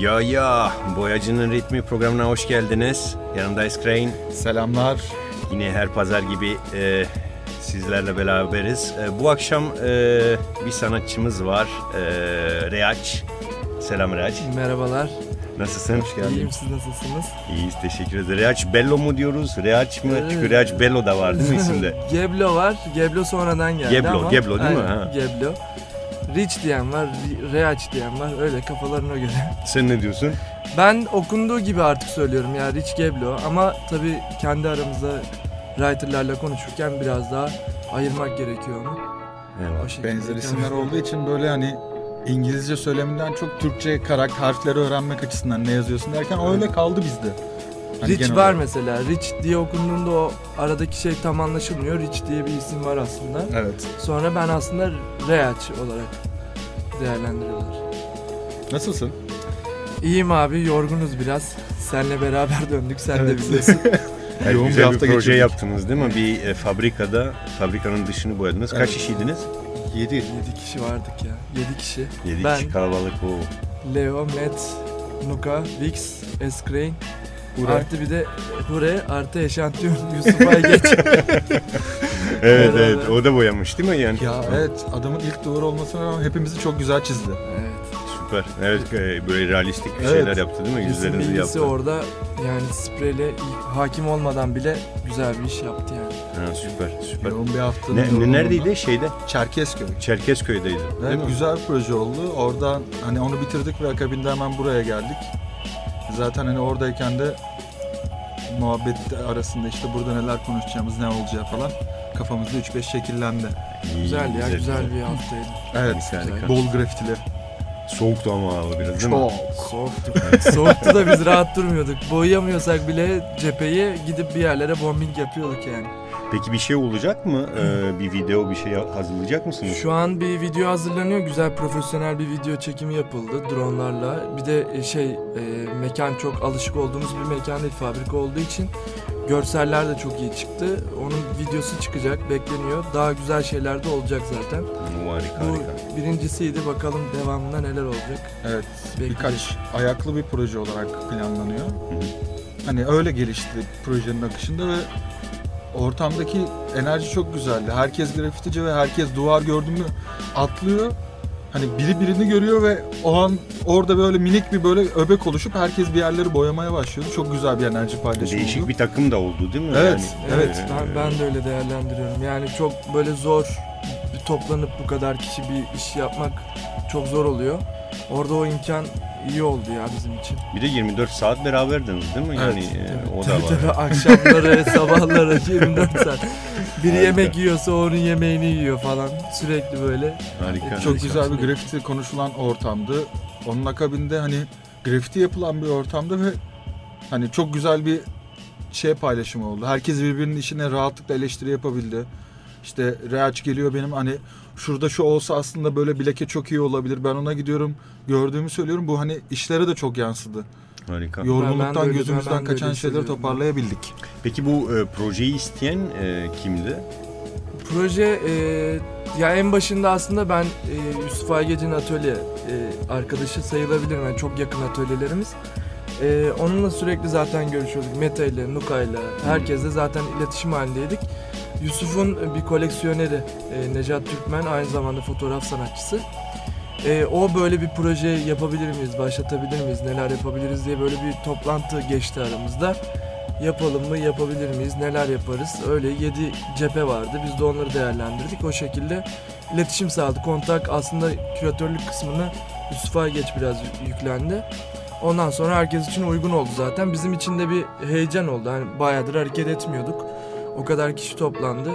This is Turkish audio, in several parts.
Ya ya, Boyacının Ritmi programına hoş geldiniz. Yanımda Crane. Selamlar. Yine her pazar gibi e, sizlerle beraberiz. E, bu akşam e, bir sanatçımız var, e, Reaç. Selam Reaç. Merhabalar. Nasılsın? Hoş geldin. İyiyim siz nasılsınız? İyiyiz, teşekkür ederiz. Reaç Bello mu diyoruz, Reaç mı? Evet. Çünkü Reaç Bello da var değil mi isimde? Geblo var. Geblo sonradan geldi Geblo, ama. Geblo değil mi? Aynen, Ha. Geblo. Rich diyen var, Re- Reaç diyen var. Öyle kafalarına göre. Sen ne diyorsun? Ben okunduğu gibi artık söylüyorum ya Rich Geblo ama tabii kendi aramızda writerlarla konuşurken biraz daha ayırmak gerekiyor onu. Evet. Benzer isimler olduğu için böyle hani İngilizce söyleminden çok Türkçe karak harfleri öğrenmek açısından ne yazıyorsun derken öyle kaldı bizde. Hani Rich var olarak. mesela. Rich diye okunduğunda o aradaki şey tam anlaşılmıyor. Rich diye bir isim var aslında. Evet. Sonra ben aslında Reaç olarak değerlendiriyorlar. Nasılsın? İyiyim abi yorgunuz biraz. Senle beraber döndük sen de Evet. biliyorsun. Evet, Yoğun bir güzel bir, hafta proje geçirdik. yaptınız değil mi? Bir e, fabrikada, fabrikanın dışını boyadınız. Kaç Evet. kişiydiniz? 7. 7 kişi vardık ya. 7 kişi. 7 Ben- kişi kalabalık o. Leo, Matt, Nuka, Vix, Escrain. Ura. Artı bir de Hure artı eşantiyon Yusuf Aygeç. Evet Beraber. evet o da boyamış değil mi yani? Ya evet adamın ilk duvar olmasına rağmen hepimizi çok güzel çizdi. evet. Süper. Evet e, böyle realistik bir Evet. şeyler yaptı değil mi? Yüzlerinizi bilgisi yaptı. orada yani spreyle hakim olmadan bile güzel bir iş yaptı yani. Ha, süper süper. Yoğun bir haftanın Ne, ne, neredeydi? Şeyde. Çerkezköy. Çerkezköy'deydi. Değil Evet, mi? güzel bir proje oldu. Oradan hani onu bitirdik ve akabinde hemen buraya geldik. Zaten hani oradayken de muhabbet arasında işte burada neler konuşacağımız, ne olacağı falan kafamızda 3-5 şekillendi. İyi, Güzel ya güzel, bir haftaydı. Evet. Harika. Bol grafitili. Soğuktu ama hava biraz değil mi? Soğuktu. Soğuktu da biz rahat durmuyorduk. Boyayamıyorsak bile cepheyi gidip bir yerlere bombing yapıyorduk yani. Peki bir şey olacak mı? Ee, bir video bir şey hazırlayacak mısınız? Şu an bir video hazırlanıyor. Güzel profesyonel bir video çekimi yapıldı dronlarla. Bir de e, şey e, mekan çok alışık olduğumuz bir mekan değil fabrika olduğu için görseller de çok iyi çıktı. Onun videosu çıkacak bekleniyor. Daha güzel şeyler de olacak zaten. Oo, harika Bu harika. birincisiydi. Bakalım devamında neler olacak. Evet. Bekleyeceğiz. Birkaç ayaklı bir proje olarak planlanıyor. Hı hı. Hani öyle gelişti projenin akışında ve ortamdaki enerji çok güzeldi. Herkes grafitici ve herkes duvar gördü mü atlıyor. Hani biri birini görüyor ve o an orada böyle minik bir böyle öbek oluşup herkes bir yerleri boyamaya başlıyordu. Çok güzel bir enerji paylaşımı Değişik oldu. bir takım da oldu değil mi? Evet, Evet, e, ben, ben de öyle değerlendiriyorum. Yani çok böyle zor bir toplanıp bu kadar kişi bir iş yapmak çok zor oluyor. Orada o imkan iyi oldu ya bizim için. Bir de 24 saat beraberdiniz değil mi? Yani Evet, o da var. tabii akşamları, sabahları 24 saat. Biri Harika. yemek yiyorsa onun yemeğini yiyor falan. Sürekli böyle. Harika. Çok güzel bir grafiti konuşulan ortamdı. Onun akabinde hani grafiti yapılan bir ortamda ve hani çok güzel bir şey paylaşımı oldu. Herkes birbirinin işine rahatlıkla eleştiri yapabildi. İşte Reaç geliyor benim hani şurada şu olsa aslında böyle bileke çok iyi olabilir. Ben ona gidiyorum gördüğümü söylüyorum. Bu hani işlere de çok yansıdı. Harika. Ben de Yorgunluktan öyle- gözümüzden ben kaçan şeyleri toparlayabildik. Peki bu e, projeyi isteyen e, kimdi? Proje e, ya en başında aslında ben e, Yusuf Aygec'in atölye e, arkadaşı sayılabilirim. Yani çok yakın atölyelerimiz. E, onunla sürekli zaten görüşüyorduk. Meta ile, Nuka ile. Herkesle zaten iletişim halindeydik. Yusuf'un bir koleksiyoneri e, Necat Türkmen aynı zamanda fotoğraf sanatçısı. E, o böyle bir proje yapabilir miyiz, başlatabilir miyiz, neler yapabiliriz diye böyle bir toplantı geçti aramızda. Yapalım mı, yapabilir miyiz, neler yaparız? Öyle 7 cephe vardı. Biz de onları değerlendirdik. O şekilde iletişim sağladık. Kontak aslında küratörlük kısmını Yusuf'a geç biraz yü- yüklendi. Ondan sonra herkes için uygun oldu zaten. Bizim için de bir heyecan oldu. Hani bayağıdır hareket etmiyorduk. O kadar kişi toplandı.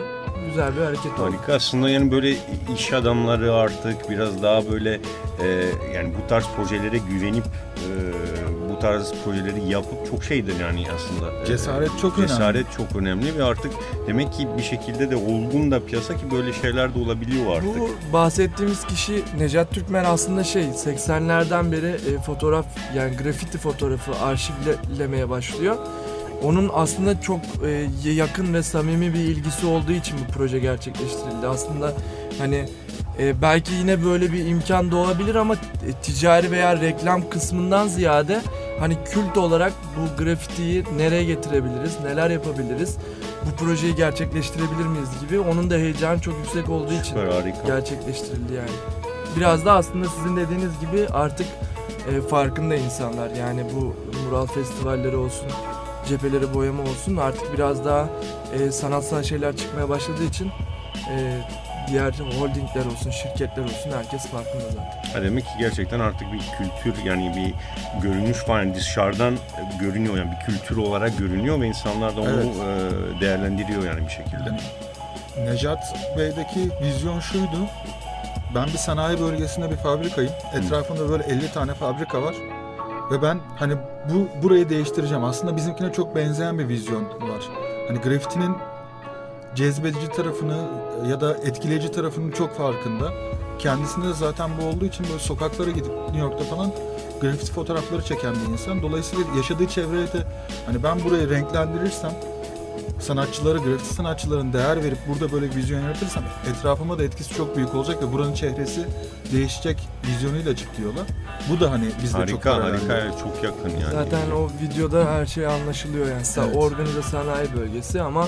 Güzel bir hareket oldu. Harika. Aslında yani böyle iş adamları artık biraz daha böyle e, yani bu tarz projelere güvenip e, bu tarz projeleri yapıp çok şeydir yani aslında. Cesaret çok önemli. Cesaret çok önemli ve artık demek ki bir şekilde de olgun da piyasa ki böyle şeyler de olabiliyor artık. Bu bahsettiğimiz kişi Necat Türkmen aslında şey 80'lerden beri e, fotoğraf yani grafiti fotoğrafı arşivlemeye başlıyor. Onun aslında çok e, yakın ve samimi bir ilgisi olduğu için bu proje gerçekleştirildi. Aslında hani e, belki yine böyle bir imkan doğabilir ama e, ticari veya reklam kısmından ziyade hani kült olarak bu grafitiyi nereye getirebiliriz, neler yapabiliriz, bu projeyi gerçekleştirebilir miyiz gibi onun da heyecanı çok yüksek olduğu için Süper gerçekleştirildi yani. Biraz da aslında sizin dediğiniz gibi artık e, farkında insanlar. Yani bu mural festivalleri olsun, cepheleri boyama olsun artık biraz daha e, sanatsal şeyler çıkmaya başladığı için e, diğer holdingler olsun, şirketler olsun herkes farkında zaten. Ha demek ki gerçekten artık bir kültür yani bir görünüş falan dışarıdan e, görünüyor yani bir kültür olarak görünüyor ve insanlar da onu Evet. e, değerlendiriyor yani bir şekilde. Necat Bey'deki vizyon şuydu. Ben bir sanayi bölgesinde bir fabrikayım. Etrafımda böyle 50 tane fabrika var. Ve ben hani bu burayı değiştireceğim. Aslında bizimkine çok benzeyen bir vizyon var. Hani grafitinin cezbedici tarafını ya da etkileyici tarafının çok farkında. Kendisinde de zaten bu olduğu için böyle sokaklara gidip New York'ta falan grafiti fotoğrafları çeken bir insan. Dolayısıyla yaşadığı çevreye de hani ben burayı renklendirirsem sanatçılara, grafiti sanatçıların değer verip burada böyle bir vizyon yaratırsam etrafıma da etkisi çok büyük olacak ve buranın çehresi değişecek vizyonuyla çıktı yola. Bu da hani bizde çok Harika harika evet, çok yakın yani. Zaten o videoda her şey anlaşılıyor yani. Sa- Evet. Organize sanayi bölgesi ama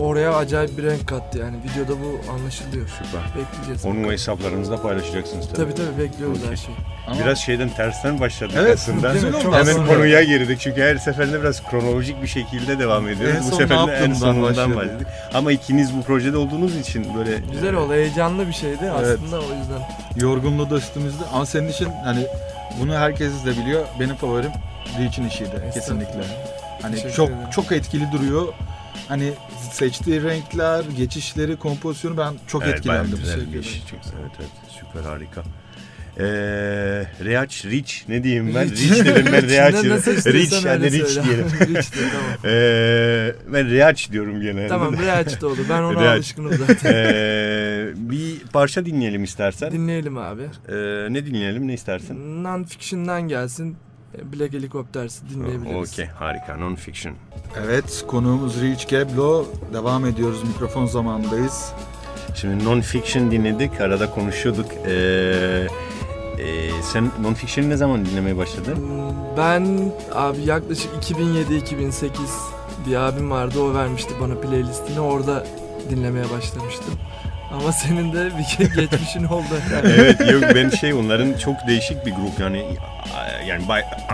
oraya acayip bir renk kattı yani. Videoda bu anlaşılıyor. Süper. Bekleyeceğiz. Onu hesaplarınızda paylaşacaksınız tabii. Tabii tabii bekliyoruz her şeyi. Ama Biraz şeyden tersten başladık Evet, aslında. Çok Hemen aslında. konuya girdik çünkü her seferinde biraz kronolojik bir şekilde devam ediyoruz. En bu son seferinde ne en sonundan başladık. Ama ikiniz bu projede olduğunuz için böyle Güzel oldu, heyecanlı bir şeydi Evet. aslında o yüzden. yorgunluğu da üstümüzde. Ama senin için hani bunu herkes de biliyor. Benim favorim Reach'in işiydi kesinlikle. Hani çok çok etkili duruyor. Hani seçtiği renkler, geçişleri, kompozisyonu ben çok Evet, etkilendim. güzel Teşekkür bir iş. ederim. Çok- Evet evet süper harika. Ee, Reaç, Rich ne diyeyim ben? Rich. Rich dedim ben Reaç. Rich öyle Rich söyle. diyelim. Rich de tamam. Ee, ben Reaç diyorum gene. Tamam Reaç da olur. Ben ona Reaç. alışkınım zaten. Ee, bir parça dinleyelim istersen. Dinleyelim abi. Ee, ne dinleyelim ne istersin? Non-fiction'dan gelsin. Black Helicopters'ı dinleyebiliriz. Okey harika non-fiction. Evet, konuğumuz Reach Geblo. Devam ediyoruz, mikrofon zamanındayız. Şimdi non-fiction dinledik arada konuşuyorduk. Ee, e, sen non-fiction'ı ne zaman dinlemeye başladın? Ben abi yaklaşık 2007-2008 bir abim vardı o vermişti bana playlistini orada dinlemeye başlamıştım. Ama senin de bir geçmişin oldu. Yani. evet yok ben şey onların çok değişik bir grup yani yani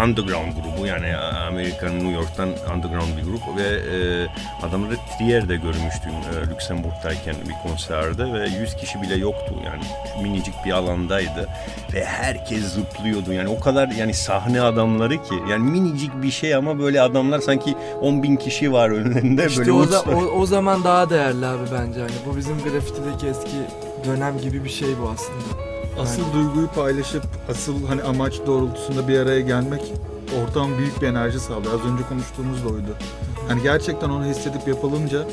underground grubu yani Amerika'nın New York'tan underground bir grup ve e, adamları Trier'de görmüştüm e, Lüksemburg'dayken bir konserde ve 100 kişi bile yoktu yani minicik bir alandaydı ve herkes zıplıyordu yani o kadar yani sahne adamları ki yani minicik bir şey ama böyle adamlar sanki 10 bin kişi var önlerinde İşte böyle o, Woodstock- o, o zaman daha değerli abi bence hani bu bizim grafitideki eski dönem gibi bir şey bu aslında. Asıl duyguyu paylaşıp, asıl hani amaç doğrultusunda bir araya gelmek ortam büyük bir enerji sağlıyor. Az önce konuştuğumuz da oydu. Hani gerçekten onu hissedip yapılınca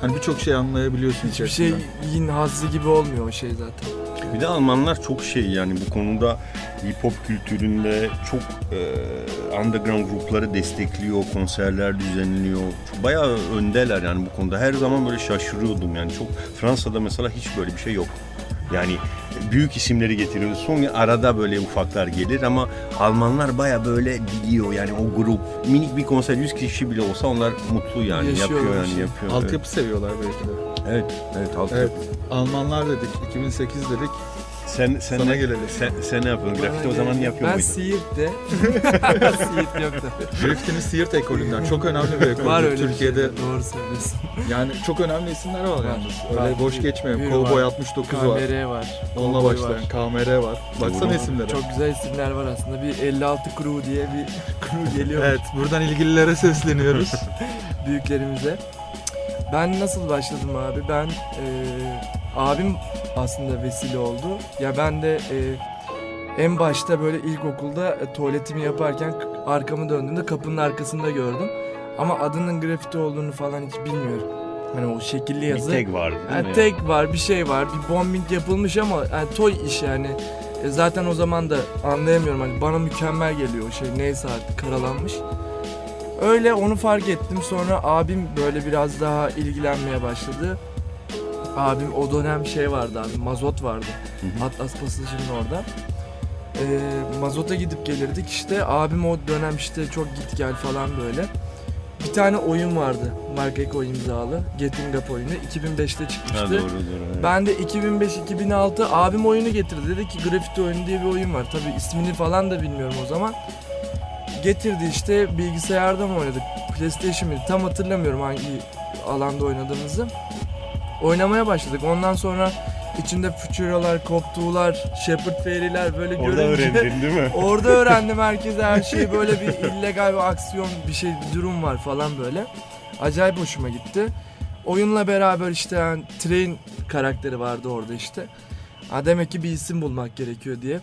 hani birçok şey anlayabiliyorsun Hiçbir içerisinden. şeyin hazzı gibi olmuyor o şey zaten. Bir de Almanlar çok şey yani bu konuda hip hop kültüründe çok e, underground grupları destekliyor, konserler düzenliyor. Çok- Bayağı öndeler yani bu konuda. Her zaman böyle şaşırıyordum yani çok Fransa'da mesela hiç böyle bir şey yok. Yani büyük isimleri getiriyor. Son arada böyle ufaklar gelir ama Almanlar baya böyle biliyor yani o grup minik bir konser 100 kişi bile olsa onlar mutlu yani yapıyor yani şey. yapıyor. Altyapı seviyorlar belki de. Evet, evet altyapı. Evet. Almanlar dedik, 2008 dedik. Sen sen Sana ne, gelelim. Sen, sen ne yapıyorsun? Grafiti o zaman yapıyor Ben muydun? Siirt'te. Siirt yok da. Griffith'in Siirt ekolünden çok önemli bir ekol. Var öyle Türkiye'de bir şey. Doğru söylüyorsun. yani çok önemli isimler var yalnız. var. Öyle boş geçmiyor. Cowboy var. 69 var. KMR var. Onunla başlayan var. KMR var. Baksana isimlere. Çok güzel isimler var aslında. Bir 56 Crew diye bir crew geliyor Evet, buradan ilgililere sesleniyoruz. büyüklerimize. Ben nasıl başladım abi? Ben e, abim aslında vesile oldu. Ya ben de e, en başta böyle ilkokulda e, tuvaletimi yaparken arkamı döndüğümde kapının arkasında gördüm. Ama adının grafiti olduğunu falan hiç bilmiyorum. Hani o şekilli Bir yazı. tek vardı değil Yani mi? tek var, bir şey var, bir bombing yapılmış ama yani toy iş yani. E, zaten o zaman da anlayamıyorum hani bana mükemmel geliyor o şey neyse artık karalanmış. Öyle onu fark ettim sonra abim böyle biraz daha ilgilenmeye başladı. abim o dönem şey vardı abi mazot vardı. Hı hı. Atlas pasajının orada. Ee, mazota gidip gelirdik işte abim o dönem işte çok git gel falan böyle. Bir tane oyun vardı Mark Eko imzalı Getting Up oyunu 2005'te çıkmıştı. Ha, doğru doğru. evet. Ben de 2005-2006 abim oyunu getirdi. Dedi ki grafiti oyunu diye bir oyun var. Tabi ismini falan da bilmiyorum o zaman. Getirdi işte bilgisayarda mı oynadık? PlayStation mıydı? Tam hatırlamıyorum hangi alanda oynadığımızı. Oynamaya başladık. Ondan sonra içinde Futuralar, Koptuğlar, Shepard Fairy'ler böyle Orada görünce... öğrendin değil mi? Orada öğrendim herkese her şeyi böyle bir illegal bir aksiyon bir şey bir durum var falan böyle. Acayip hoşuma gitti. Oyunla beraber işte yani Train karakteri vardı orada işte. Ha demek ki bir isim bulmak gerekiyor diye.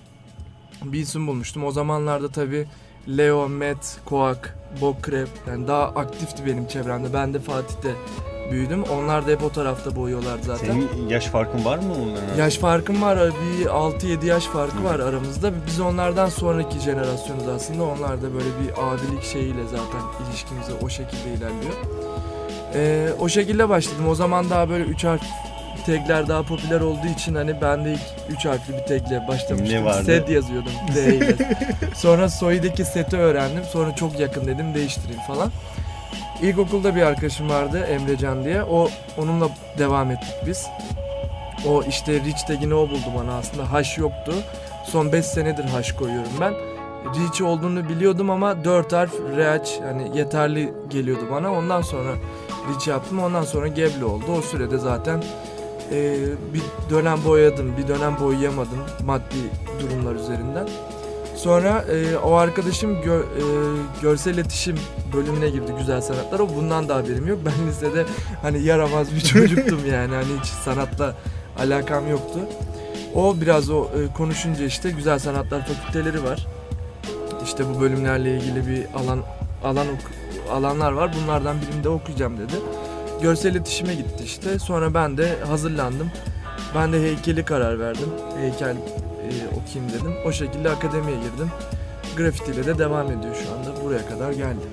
Bir isim bulmuştum. O zamanlarda tabi Leo, Matt, Koak, Bokrep yani daha aktifti benim çevremde. Ben de Fatih'te büyüdüm. Onlar da hep o tarafta boyuyorlar zaten. Senin yaş farkın var mı onların? Yaş farkım var. Bir 6-7 yaş farkı var aramızda. Biz onlardan sonraki jenerasyonuz aslında. Onlar da böyle bir abilik şeyiyle zaten ilişkimiz o şekilde ilerliyor. Ee, o şekilde başladım. O zaman daha böyle 3 harf tagler daha popüler olduğu için hani ben de ilk 3 harfli bir tagle başlamıştım. Ne vardı? Set yazıyordum D ile. Sonra soydaki seti öğrendim. Sonra çok yakın dedim değiştireyim falan. İlkokulda bir arkadaşım vardı Emrecan diye. O onunla devam ettik biz. O işte Rich tagini o buldu bana aslında. Haş yoktu. Son 5 senedir haş koyuyorum ben. Rich olduğunu biliyordum ama 4 harf reaç yani yeterli geliyordu bana. Ondan sonra Rich yaptım. Ondan sonra Gebli oldu. O sürede zaten e, bir dönem boyadım, bir dönem boyayamadım maddi durumlar üzerinden. Sonra e, o arkadaşım gö- e, görsel iletişim bölümüne girdi güzel sanatlar. O bundan da haberim yok. Ben lisede hani yaramaz bir çocuktum yani. Hani hiç sanatla alakam yoktu. O biraz o e, konuşunca işte güzel sanatlar fakülteleri var. İşte bu bölümlerle ilgili bir alan alan alanlar var. Bunlardan birinde okuyacağım dedi. Görsel iletişime gitti işte. Sonra ben de hazırlandım. Ben de heykeli karar verdim. Heykel e, okuyayım dedim. O şekilde akademiye girdim. Grafitiyle de devam ediyor şu anda. Buraya kadar geldi.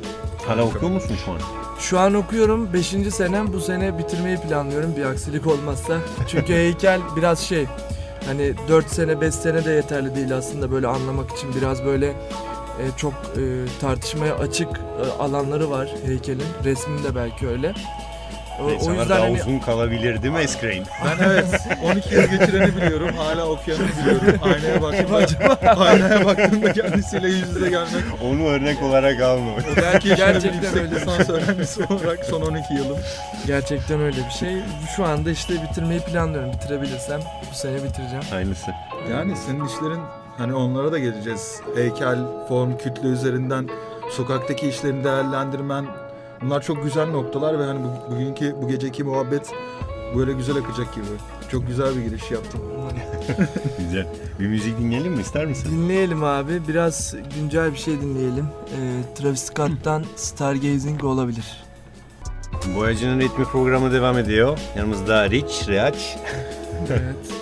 Hala okuyor musun şu an? Şu an okuyorum. 5. senem. Bu sene bitirmeyi planlıyorum bir aksilik olmazsa. Çünkü heykel biraz şey hani 4 sene 5 sene de yeterli değil aslında böyle anlamak için biraz böyle e, çok e, tartışmaya açık e, alanları var heykelin. Resmin de belki öyle. O, o yüzden daha hani uzun kalabilir değil mi Eskrain? Ben evet 12 yıl geçireni biliyorum. Hala okuyanı biliyorum. Aynaya baktığımda, aynaya baktığımda kendisiyle yüz yüze gelmek. Onu örnek olarak alma. O belki Gerçekten Gerçekten öyle. öyle. lisans öğrencisi olarak son 12 yılım. gerçekten öyle bir şey. Şu anda işte bitirmeyi planlıyorum. Bitirebilirsem bu sene bitireceğim. Aynısı. Yani senin işlerin hani onlara da geleceğiz. Heykel, form, kütle üzerinden sokaktaki işlerini değerlendirmen bunlar çok güzel noktalar ve hani bu- bugünkü bu geceki muhabbet böyle güzel akacak gibi. Çok güzel bir giriş yaptın. Güzel. Bir müzik dinleyelim mi ister misin? Dinleyelim abi. Biraz güncel bir şey dinleyelim. Ee, Travis Scott'tan Stargazing olabilir. Boyacının ritmi programı devam ediyor. Yanımızda Rich, Reaç. evet.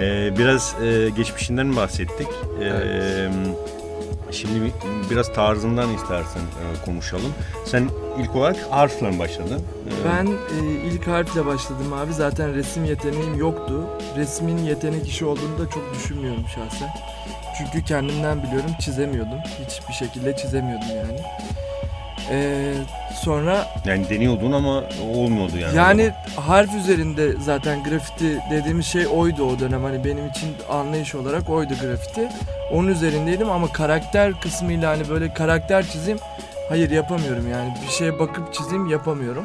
Ee, biraz e, geçmişinden bahsettik. Ee, Şimdi bir- biraz tarzından istersen e, konuşalım. Sen ilk olarak harfle başladın? Ee, Ben e, ilk harfle başladım abi. Zaten resim yeteneğim yoktu. Resmin yetenek işi olduğunu da çok düşünmüyorum şahsen. Çünkü kendimden biliyorum çizemiyordum. Hiçbir şekilde çizemiyordum yani. Ee, sonra Yani deniyordun ama olmuyordu yani. Yani harf üzerinde zaten grafiti dediğimiz şey oydu o dönem. Hani benim için anlayış olarak oydu grafiti. Onun üzerindeydim ama karakter kısmıyla hani böyle karakter çizeyim hayır yapamıyorum yani. Bir şeye bakıp çizeyim yapamıyorum.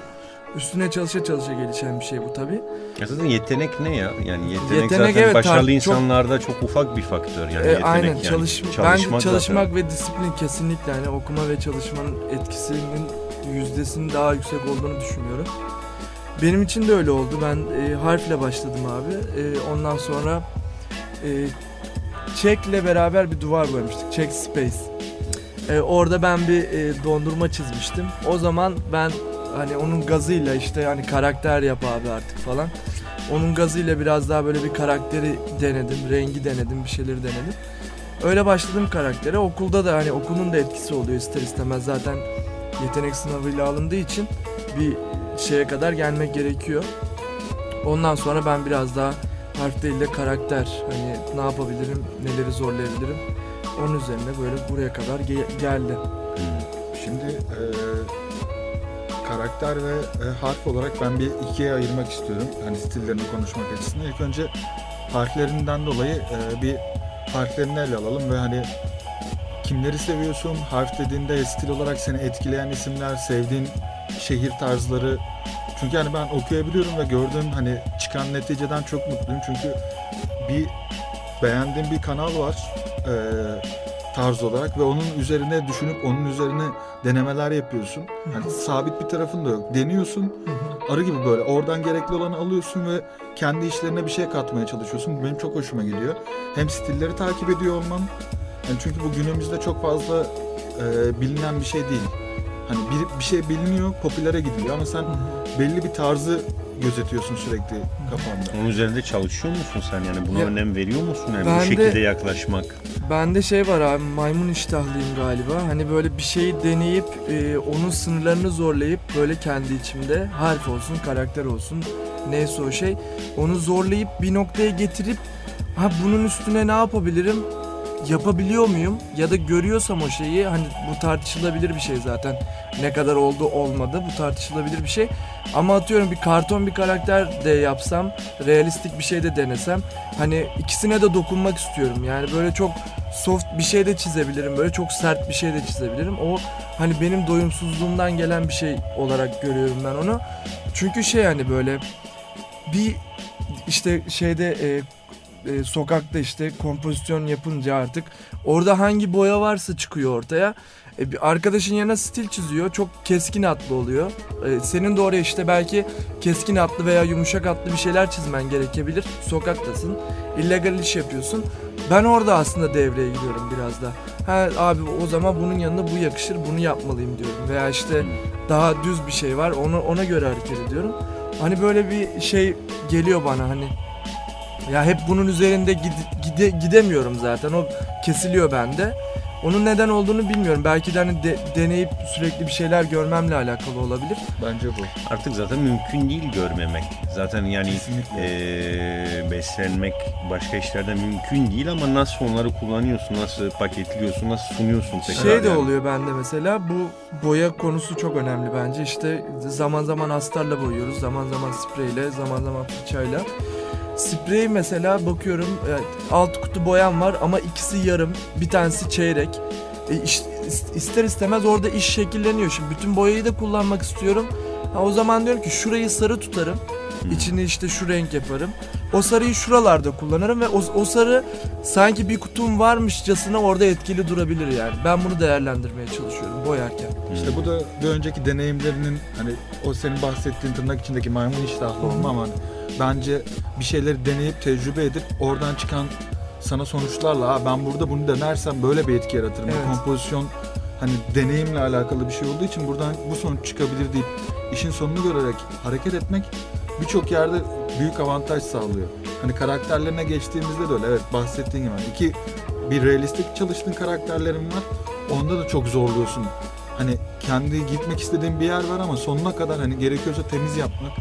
Üstüne çalışa çalışa gelişen bir şey bu tabi. Aslında yetenek ne ya? Yani yetenek, Yetenek zaten evet, başarılı tar- çok- insanlarda çok... ufak bir faktör. Yani yetenek aynen yani. çalış Çalışmak çalışmak zaten. ve disiplin kesinlikle hani okuma ve çalışmanın etkisinin yüzdesinin daha yüksek olduğunu düşünüyorum. Benim için de öyle oldu. Ben e, harfle başladım abi. E, ondan sonra e, Çek'le beraber bir duvar boyamıştık. Çek Space. E, orada ben bir e, dondurma çizmiştim. O zaman ben hani onun gazıyla işte hani karakter yap abi artık falan. Onun gazıyla biraz daha böyle bir karakteri denedim, rengi denedim, bir şeyleri denedim. Öyle başladım karaktere. Okulda da hani okulun da etkisi oluyor ister istemez zaten yetenek sınavıyla alındığı için bir şeye kadar gelmek gerekiyor. Ondan sonra ben biraz daha harf değil de karakter hani ne yapabilirim, neleri zorlayabilirim. Onun üzerine böyle buraya kadar ge- geldi. Şimdi e, karakter ve e, harf olarak ben bir ikiye ayırmak istiyorum. Hani stillerini konuşmak açısından. İlk önce harflerinden dolayı e, bir harflerini ele alalım ve hani kimleri seviyorsun? Harf dediğinde stil olarak seni etkileyen isimler, sevdiğin şehir tarzları. Çünkü hani ben okuyabiliyorum ve gördüğüm hani çıkan neticeden çok mutluyum. Çünkü bir beğendiğim bir kanal var. E, tarz olarak ve onun üzerine düşünüp onun üzerine denemeler yapıyorsun. Hani sabit bir tarafın da yok. Deniyorsun. Arı gibi böyle oradan gerekli olanı alıyorsun ve kendi işlerine bir şey katmaya çalışıyorsun. Bu benim çok hoşuma gidiyor. Hem stilleri takip ediyor olman. Yani çünkü bu günümüzde çok fazla e, bilinen bir şey değil. Hani bir, bir şey biliniyor, popülere gidiliyor ama sen belli bir tarzı gözetiyorsun sürekli kafanda. Onun üzerinde çalışıyor musun sen yani buna Ya, önem veriyor musun yani ben bu de- şekilde yaklaşmak? Bende şey var abi maymun iştahlıyım galiba. Hani böyle bir şeyi deneyip e, onun sınırlarını zorlayıp böyle kendi içimde harf olsun, karakter olsun neyse o şey onu zorlayıp bir noktaya getirip ha bunun üstüne ne yapabilirim? Yapabiliyor muyum? Ya da görüyorsam o şeyi hani bu tartışılabilir bir şey zaten. Ne kadar oldu olmadı bu tartışılabilir bir şey. Ama atıyorum bir karton bir karakter de yapsam, realistik bir şey de denesem hani ikisine de dokunmak istiyorum. Yani böyle çok soft bir şey de çizebilirim. Böyle çok sert bir şey de çizebilirim. O hani benim doyumsuzluğumdan gelen bir şey olarak görüyorum ben onu. Çünkü şey hani böyle bir işte şeyde e, e, sokakta işte kompozisyon yapınca artık orada hangi boya varsa çıkıyor ortaya. E, bir arkadaşın yanına stil çiziyor. Çok keskin hatlı oluyor. E, senin de oraya işte belki keskin hatlı veya yumuşak hatlı bir şeyler çizmen gerekebilir. Sokaktasın. illegal iş yapıyorsun. Ben orada aslında devreye giriyorum biraz da. Ha abi o zaman bunun yanına bu yakışır, bunu yapmalıyım diyorum. Veya işte daha düz bir şey var, onu ona göre hareket ediyorum. Hani böyle bir şey geliyor bana hani ya hep bunun üzerinde gide- gide- gidemiyorum zaten. O kesiliyor bende. Onun neden olduğunu bilmiyorum. Belki de hani de- deneyip sürekli bir şeyler görmemle alakalı olabilir. Bence bu. Artık zaten mümkün değil görmemek. Zaten yani Kesinlikle. eee, beslenmek başka işlerde mümkün değil ama nasıl onları kullanıyorsun, nasıl paketliyorsun, nasıl sunuyorsun tekrar. Şey de yani. oluyor bende mesela bu boya konusu çok önemli bence. İşte zaman zaman astarla boyuyoruz, zaman zaman spreyle, zaman zaman fırçayla. Sprey mesela bakıyorum evet, alt kutu boyam var ama ikisi yarım, bir tanesi çeyrek. E, iş- is- ister istemez orada iş şekilleniyor. Şimdi bütün boyayı da kullanmak istiyorum. Ha, o zaman diyorum ki şurayı sarı tutarım. İçini işte şu renk yaparım. O sarıyı şuralarda kullanırım ve o, o sarı sanki bir kutum varmışçasına orada etkili durabilir yani. Ben bunu değerlendirmeye çalışıyorum boyarken. İşte bu da bir önceki deneyimlerinin hani o senin bahsettiğin tırnak içindeki maymun iştahlı olma ama hani bence bir şeyleri deneyip tecrübe edip oradan çıkan sana sonuçlarla ha ben burada bunu denersem böyle bir etki yaratırım. Bu Evet. kompozisyon hani deneyimle alakalı bir şey olduğu için buradan bu sonuç çıkabilir deyip işin sonunu görerek hareket etmek birçok yerde büyük avantaj sağlıyor. Hani karakterlerine geçtiğimizde de öyle. Evet bahsettiğin gibi. iki bir realistik çalıştığın karakterlerin var. Onda da çok zorluyorsun. Hani kendi gitmek istediğin bir yer var ama sonuna kadar hani gerekiyorsa temiz yapmak.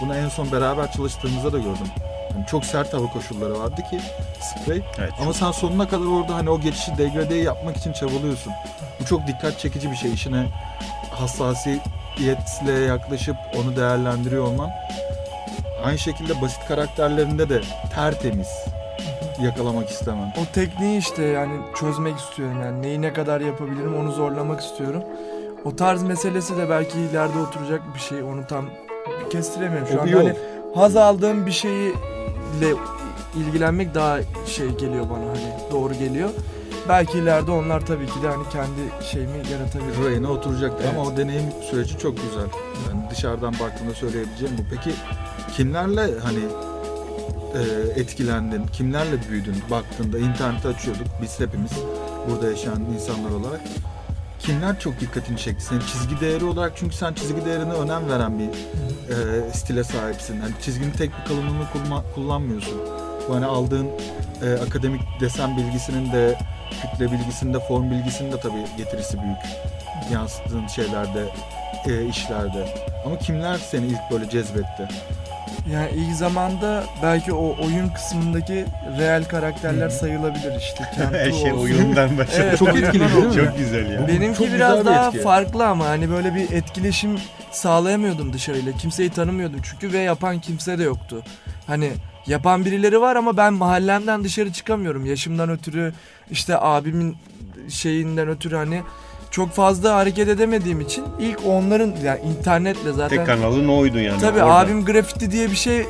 Bunu en son beraber çalıştığımızda da gördüm. Hani çok sert hava koşulları vardı ki sprey. Evet, Ama sen sonuna kadar orada hani o geçişi degradeyi yapmak için çabalıyorsun. Bu çok dikkat çekici bir şey. İşine hassasiyetle yaklaşıp onu değerlendiriyor olman. Aynı şekilde basit karakterlerinde de tertemiz yakalamak istemem. O tekniği işte yani çözmek istiyorum yani neyi ne kadar yapabilirim onu zorlamak istiyorum. O tarz meselesi de belki ileride oturacak bir şey onu tam kestiremiyorum şu O an. bir yol. Hani haz aldığım bir şeyle ilgilenmek daha şey geliyor bana hani doğru geliyor. Belki ileride onlar tabii ki de hani kendi şeyimi yaratabilir. Rayına oturacaktır ama Evet. o deneyim süreci çok güzel. Yani dışarıdan baktığında söyleyebileceğim bu. Peki kimlerle hani e, etkilendin, kimlerle büyüdün baktığında interneti açıyorduk biz hepimiz burada yaşayan insanlar olarak. Kimler çok dikkatini çekti? Senin çizgi değeri olarak çünkü sen çizgi değerine önem veren bir e, stile sahipsin. Yani çizginin tek bir kalınlığını kulma- kullanmıyorsun. Bu hani aldığın e, akademik desen bilgisinin de kütle bilgisinde, form bilgisinin de tabii getirisi büyük. Yansıttığın şeylerde, e, işlerde. Ama kimler seni ilk böyle cezbetti? Yani ilk zamanda belki o oyun kısmındaki real karakterler Hı. sayılabilir işte. Her şey olsun. oyundan başladı. Evet, Çok etkili değil mi? Çok güzel ya. Benimki Çok biraz bir daha etki. farklı ama hani böyle bir etkileşim sağlayamıyordum dışarıyla. Kimseyi tanımıyordum çünkü ve yapan kimse de yoktu. Hani yapan birileri var ama ben mahallemden dışarı çıkamıyorum. Yaşımdan ötürü işte abimin şeyinden ötürü hani çok fazla hareket edemediğim için ilk onların yani internetle zaten Tek kanalın oydu yani. Tabii orada. abim grafiti diye bir şey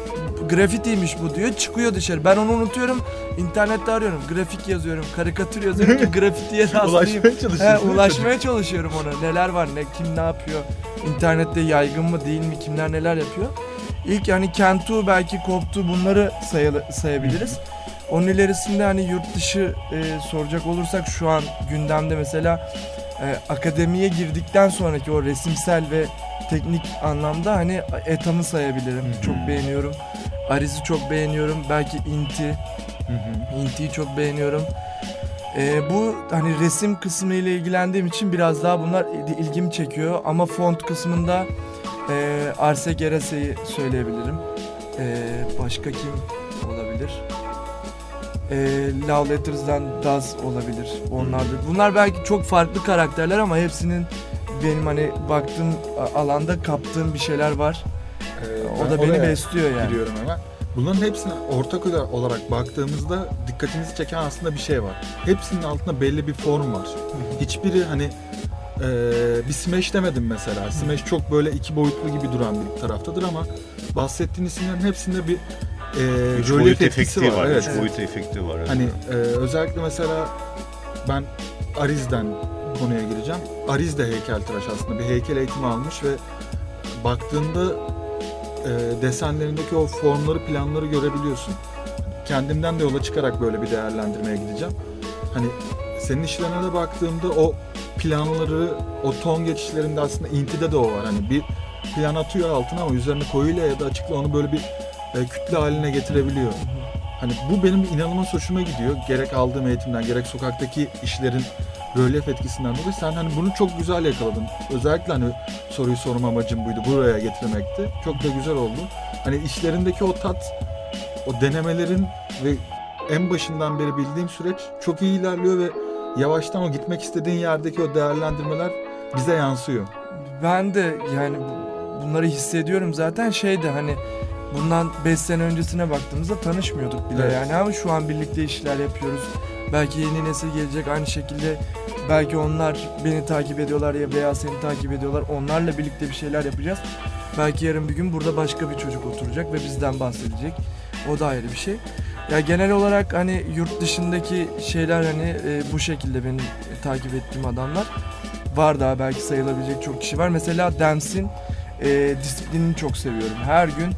grafitiymiş bu diyor. Çıkıyor dışarı. Ben onu unutuyorum. İnternette arıyorum. Grafik yazıyorum. Karikatür yazıyorum ki grafitiye rastlayayım. Ulaşmaya He, çalışıyorsun. ulaşmaya çalışıyorum ona. Neler var, ne kim ne yapıyor? İnternette yaygın mı değil mi? Kimler neler yapıyor? İlk yani Kentu belki koptu bunları sayılı, sayabiliriz. Onun ilerisinde hani yurt dışı e, soracak olursak şu an gündemde mesela e, akademiye girdikten sonraki o resimsel ve teknik anlamda hani Etham'ı sayabilirim. Hı hı. Çok beğeniyorum. Ariz'i çok beğeniyorum. Belki Inti. Hı hı. Inti'yi çok beğeniyorum. Ee, bu hani resim kısmı ile ilgilendiğim için biraz daha bunlar il- ilgimi çekiyor. Ama font kısmında e, Arse Gerase'yi söyleyebilirim. Ee, başka kim olabilir? Ee, Love Letters'dan Daz olabilir. Onlar da. Bunlar belki çok farklı karakterler ama hepsinin benim hani baktığım alanda kaptığım bir şeyler var. Ee, O da beni besliyor yani. Giriyorum hemen. Bunların hepsine ortak olarak baktığımızda dikkatinizi çeken aslında bir şey var. Hepsinin altında belli bir form var. Hiçbiri hani eee, bir Smash demedim mesela. Smash çok böyle iki boyutlu gibi duran bir taraftadır ama bahsettiğin isimlerin hepsinde bir eee Üç rölyef boyut efekti var. var. Evet. Üç boyut efekti var. evet. Hani eee, özellikle mesela ben Ariz'den konuya gireceğim. Ariz de heykeltıraş aslında. Bir heykel eğitimi almış ve baktığında eee, desenlerindeki o formları, planları görebiliyorsun. Kendimden de yola çıkarak böyle bir değerlendirmeye gideceğim. Hani senin işlerine de baktığımda o planları, o ton geçişlerinde aslında intide de o var. Hani bir plan atıyor altına ama üzerine koyuyla ya da açıkla onu böyle bir e, kütle haline getirebiliyor. Hani bu benim inanılmaz hoşuma gidiyor. Gerek aldığım eğitimden gerek sokaktaki işlerin rölyef etkisinden dolayı sen hani bunu çok güzel yakaladın. Özellikle hani soruyu sorma amacım buydu. Buraya getirmekti. Çok da güzel oldu. Hani işlerindeki o tat, o denemelerin ve en başından beri bildiğim süreç çok iyi ilerliyor ve yavaştan o gitmek istediğin yerdeki o değerlendirmeler bize yansıyor. Ben de yani bu- bunları hissediyorum zaten şey de hani bundan 5 sene öncesine baktığımızda tanışmıyorduk bile Evet. yani ama şu an birlikte işler yapıyoruz. Belki yeni nesil gelecek aynı şekilde belki onlar beni takip ediyorlar ya veya seni takip ediyorlar. Onlarla birlikte bir şeyler yapacağız. Belki yarın bir gün burada başka bir çocuk oturacak ve bizden bahsedecek. O da ayrı bir şey. Ya genel olarak hani yurt dışındaki şeyler hani e, bu şekilde benim e, takip ettiğim adamlar var daha belki sayılabilecek çok kişi var. Mesela Dams'in e, disiplinini çok seviyorum. Her gün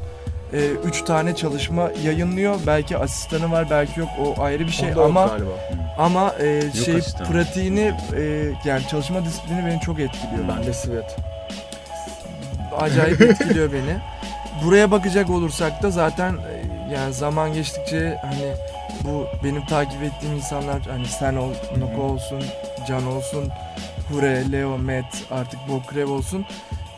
3 tane çalışma yayınlıyor. Belki asistanı var, belki yok. O ayrı bir şey Onda ama galiba. ama e, şey asistan. pratiğini e, yani çalışma disiplini beni çok etkiliyor. Ben de Svet. Acayip etkiliyor beni. Buraya bakacak olursak da zaten e, yani zaman geçtikçe hani bu benim takip ettiğim insanlar hani sen ol. Noko olsun, Can olsun, Hure, Leo, Matt, artık Bokrev olsun.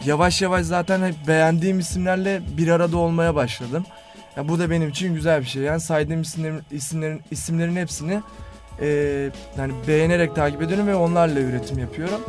Yavaş yavaş zaten hep beğendiğim isimlerle bir arada olmaya başladım. Ya bu da benim için güzel bir şey. Yani saydığım isimlerin isimlerin isimlerin hepsini e, yani beğenerek takip ediyorum ve onlarla üretim yapıyorum.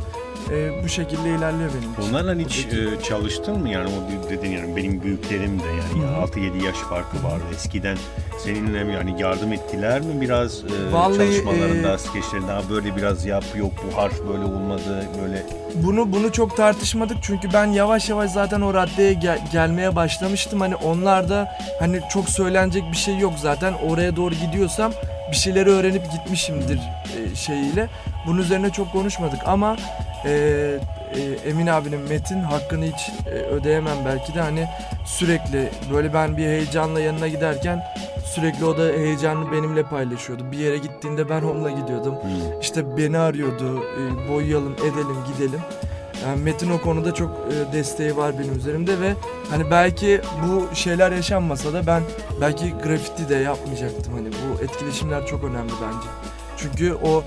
E, bu şekilde ilerliyor benim için. Onlarla hiç e, çalıştın mı yani o dedin yani benim büyüklerim de yani Hı hı. 6-7 yaş farkı vardı. Eskiden seninle mi yani yardım ettiler mi biraz e, Vallahi, çalışmalarında, e, skeçlerinde daha böyle biraz yap yok bu harf böyle olmadı böyle Bunu bunu çok tartışmadık çünkü ben yavaş yavaş zaten o raddeye gel- gelmeye başlamıştım. Hani onlar da hani çok söylenecek bir şey yok zaten. Oraya doğru gidiyorsam bir şeyleri öğrenip gitmişimdir e, şeyiyle. Bunun üzerine çok konuşmadık ama e, e, Emin abinin Metin hakkını hiç e, ödeyemem belki de hani sürekli böyle ben bir heyecanla yanına giderken sürekli o da heyecanını benimle paylaşıyordu. Bir yere gittiğinde ben onunla gidiyordum. hmm. İşte beni arıyordu, e, boyayalım, edelim, gidelim. Yani Metin o konuda çok e, desteği var benim üzerimde ve hani belki bu şeyler yaşanmasa da ben belki grafiti de yapmayacaktım. Hani bu etkileşimler çok önemli bence. Çünkü o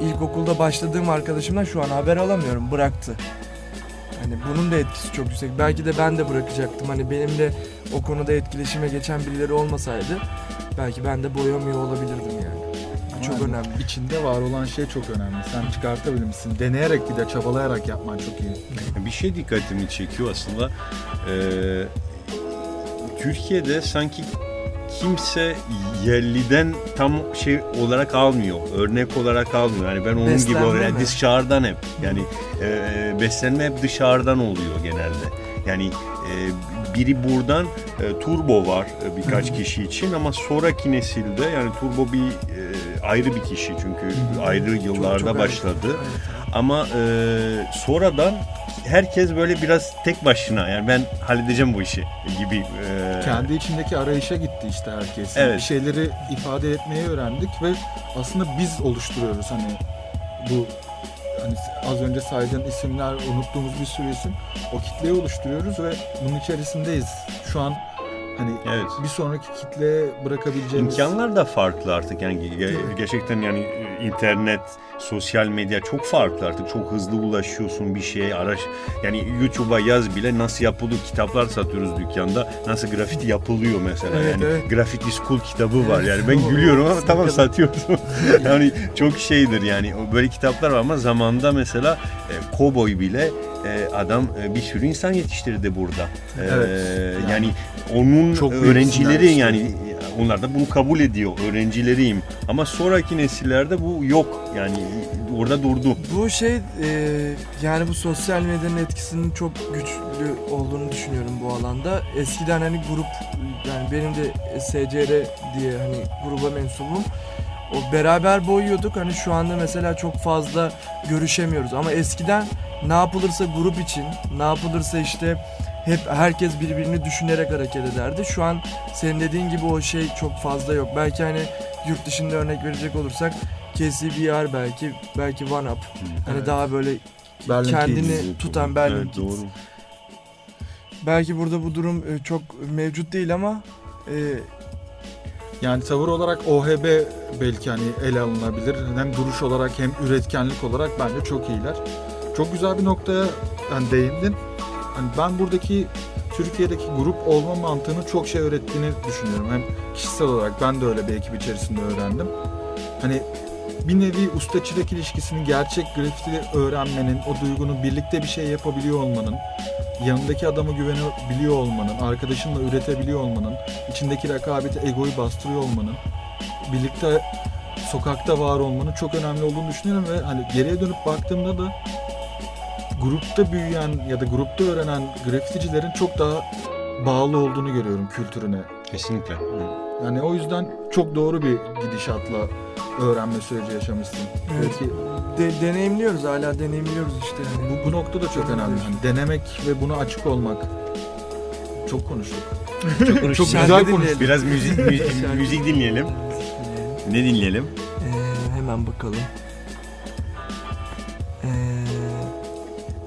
ilkokulda başladığım arkadaşımdan şu an haber alamıyorum. Bıraktı. Hani bunun da etkisi çok yüksek. Belki de ben de bırakacaktım. Hani benimle o konuda etkileşime geçen birileri olmasaydı belki ben de boyamıyor olabilirdim yani. Bu çok Aynen. önemli. İçinde var olan şey çok önemli. Sen çıkartabilir misin? Deneyerek bir de çabalayarak yapman çok iyi. Bir şey dikkatimi çekiyor aslında. Ee, Türkiye'de sanki kimse yerliden tam şey olarak almıyor. Örnek olarak almıyor. Yani ben onun Beslenme gibi olarak mi? dışarıdan hep. Yani e, beslenme hep dışarıdan oluyor genelde. Yani e, biri buradan e, turbo var e, birkaç kişi için ama sonraki nesilde yani turbo bir e, ayrı bir kişi çünkü ayrı yıllarda çok ayrı. başladı. Evet, Ama e, sonradan herkes böyle biraz tek başına yani ben halledeceğim bu işi gibi. e, Kendi içindeki arayışa gitti işte herkes. Evet. Bir şeyleri ifade etmeyi öğrendik ve aslında biz oluşturuyoruz hani bu hani az önce saydığın isimler unuttuğumuz bir sürü isim o kitleyi oluşturuyoruz ve bunun içerisindeyiz. Şu an hani Evet. bir sonraki kitleye bırakabileceğimiz İmkanlar da farklı artık. Yani ge- gerçekten yani e, internet, sosyal medya çok farklı artık. Çok hızlı ulaşıyorsun bir şeye araş yani YouTube'a yaz bile nasıl yapılıyor? Kitaplar satıyoruz dükkanda. Nasıl grafiti yapılıyor mesela? Evet, yani evet. Graffiti School kitabı var. Evet. yani ben gülüyorum ama tamam satıyorsun. Yani çok şeydir yani. Böyle kitaplar var ama zamanda mesela e, Cowboy bile e, adam e, bir sürü insan yetiştirdi burada. E, Evet. yani, Yani onun çok öğrencileri yani onlar da bunu kabul ediyor. Öğrencileriyim. Ama sonraki nesillerde bu yok. Yani orada durdu. Bu şey e, yani bu sosyal medyanın etkisinin çok güçlü olduğunu düşünüyorum bu alanda. Eskiden hani grup yani benim de SCR diye hani gruba mensubum. O beraber boyuyorduk. Hani şu anda mesela çok fazla görüşemiyoruz ama eskiden ne yapılırsa grup için, ne yapılırsa işte hep herkes birbirini düşünerek hareket ederdi. Şu an senin dediğin gibi o şey çok fazla yok. Belki hani yurt dışında örnek verecek olursak KCBR belki, belki One Up. Hani Evet. daha böyle Berlin kendini Kids. tutan Berlin Evet, Kids. doğru. Belki burada bu durum e, çok mevcut değil ama e, Yani tavır olarak OHB belki hani ele alınabilir. Hem duruş olarak hem üretkenlik olarak bence çok iyiler. Çok güzel bir noktaya yani değindin. Hani ben buradaki Türkiye'deki grup olma mantığını çok şey öğrettiğini düşünüyorum. Hem kişisel olarak ben de öyle bir ekip içerisinde öğrendim. Hani bir nevi usta çırak ilişkisini gerçek grafiti öğrenmenin, o duygunun birlikte bir şey yapabiliyor olmanın, yanındaki adama güvenebiliyor olmanın, arkadaşınla üretebiliyor olmanın, içindeki rekabeti, egoyu bastırıyor olmanın, birlikte sokakta var olmanın çok önemli olduğunu düşünüyorum ve hani geriye dönüp baktığımda da grupta büyüyen ya da grupta öğrenen grafiticilerin çok daha bağlı olduğunu görüyorum kültürüne. Kesinlikle. Yani o yüzden çok doğru bir gidişatla öğrenme süreci yaşamışsın. Evet. Belki de- deneyimliyoruz hala deneyimliyoruz işte. Yani. bu, bu nokta da çok önemli. Hani denemek ve buna açık olmak. Çok konuştuk. Çok, konuştuk. Çok güzel dinleyelim. konuştuk. Biraz müzik, müzik, müzik dinleyelim. Ne dinleyelim? Ee, hemen bakalım. Ee,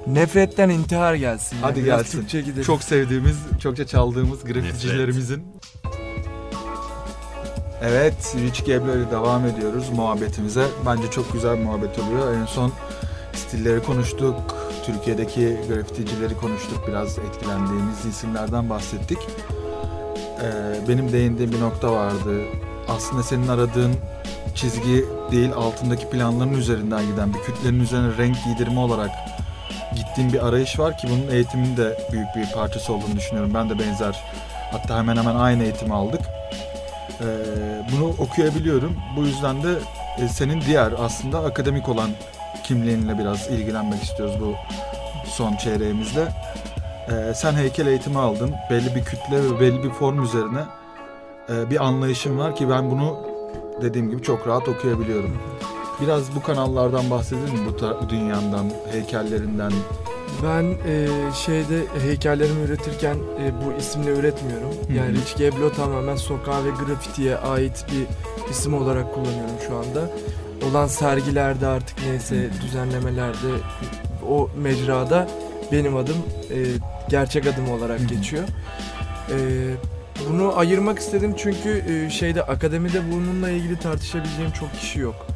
nefretten intihar gelsin. Hadi Biraz gelsin. Çok sevdiğimiz, çokça çaldığımız grafiticilerimizin. Evet, Rich Gable ile devam ediyoruz muhabbetimize. Bence çok güzel bir muhabbet oluyor. En son stilleri konuştuk, Türkiye'deki grafiticileri konuştuk, biraz etkilendiğimiz isimlerden bahsettik. Ee, benim değindiğim bir nokta vardı. Aslında senin aradığın çizgi değil, altındaki planların üzerinden giden bir kütlenin üzerine renk giydirme olarak gittiğim bir arayış var ki bunun eğitimin de büyük bir parçası olduğunu düşünüyorum. Ben de benzer hatta hemen hemen aynı eğitimi aldık. Ee, bunu okuyabiliyorum. Bu yüzden de e, senin diğer aslında akademik olan kimliğinle biraz ilgilenmek istiyoruz bu son çeyreğimizde. Ee, sen heykel eğitimi aldın. Belli bir kütle ve belli bir form üzerine e, bir anlayışın var ki ben bunu dediğim gibi çok rahat okuyabiliyorum. Biraz bu kanallardan bahsedelim bu dünyandan, heykellerinden. Ben e, şeyde heykellerimi üretirken e, bu isimle üretmiyorum. Hı Yani. Rich Geblo tamamen sokağa ve grafitiye ait bir isim olarak kullanıyorum şu anda. Olan sergilerde artık neyse düzenlemelerde o mecrada benim adım e, gerçek adım olarak Hı hı. geçiyor. E, bunu ayırmak istedim çünkü e, şeyde akademide bununla ilgili tartışabileceğim çok kişi yok.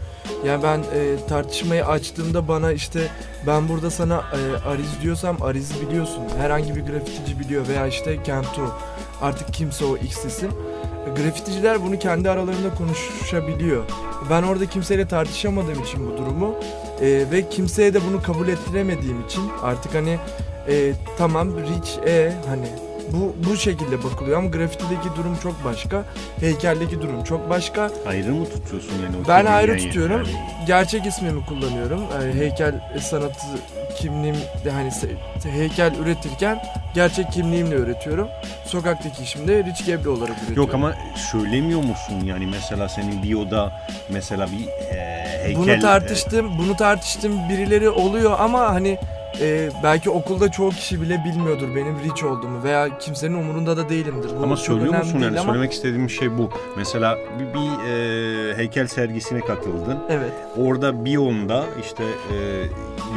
Yani ben e, tartışmayı açtığımda bana işte ben burada sana e, Ariz diyorsam Ariz'i biliyorsun. Herhangi bir grafitici biliyor veya işte Kento. Artık kimse o X isim. E, Grafiticiler bunu kendi aralarında konuşabiliyor. Ben orada kimseyle tartışamadığım için bu durumu e, ve kimseye de bunu kabul ettiremediğim için artık hani e, tamam Rich E hani bu bu şekilde bakılıyor ama grafitideki durum çok başka. Heykeldeki durum çok başka. Ayrı mı tutuyorsun yani? o Ben ayrı tutuyorum. Yani Gerçek ismimi kullanıyorum. Yani heykel sanatı kimliğim de hani heykel üretirken gerçek kimliğimle üretiyorum. Sokaktaki işim de Rich Gebli olarak üretiyorum. Yok ama söylemiyor musun yani mesela senin bio'da mesela bir e, heykel... bunu tartıştım, bunu tartıştım birileri oluyor ama hani e, belki okulda çoğu kişi bile bilmiyordur benim Rich olduğumu veya kimsenin umurunda da değilimdir. Bu Ama söylüyor musun yani ama- söylemek istediğim şey bu. Mesela bir, bir e, heykel sergisine katıldın. Evet. Orada biyonda işte e,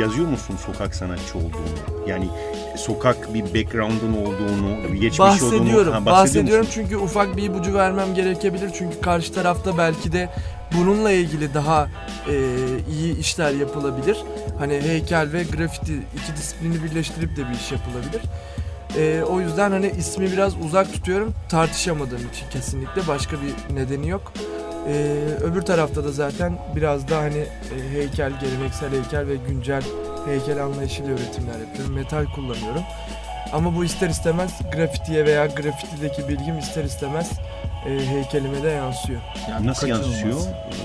yazıyor musun sokak sanatçı olduğunu? Yani sokak bir background'un olduğunu, bir geçmiş bahsediyorum. olduğunu ha, bahsediyor bahsediyorum musun? çünkü ufak bir ipucu vermem gerekebilir. Çünkü karşı tarafta belki de bununla ilgili daha e, iyi işler yapılabilir. Hani heykel ve grafiti iki disiplini birleştirip de bir iş yapılabilir. E, o yüzden hani ismi biraz uzak tutuyorum. Tartışamadığım için kesinlikle başka bir nedeni yok. E, öbür tarafta da zaten biraz da hani e, heykel, geleneksel heykel ve güncel heykel anlayışıyla üretimler yapıyorum. Metal kullanıyorum. Ama bu ister istemez grafitiye veya grafitideki bilgim ister istemez e, heykelime de yansıyor. Yani Nasıl yansıyor?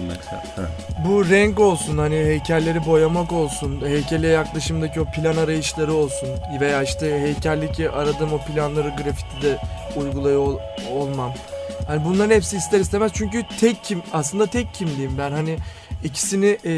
Mesela, ha. Bu renk olsun hani heykelleri boyamak olsun, heykele yaklaşımdaki o plan arayışları olsun veya işte heykeldeki aradığım o planları grafitide uyguluyor ol- olmam. Hani bunların hepsi ister istemez çünkü tek kim aslında tek kimliğim ben hani ikisini e,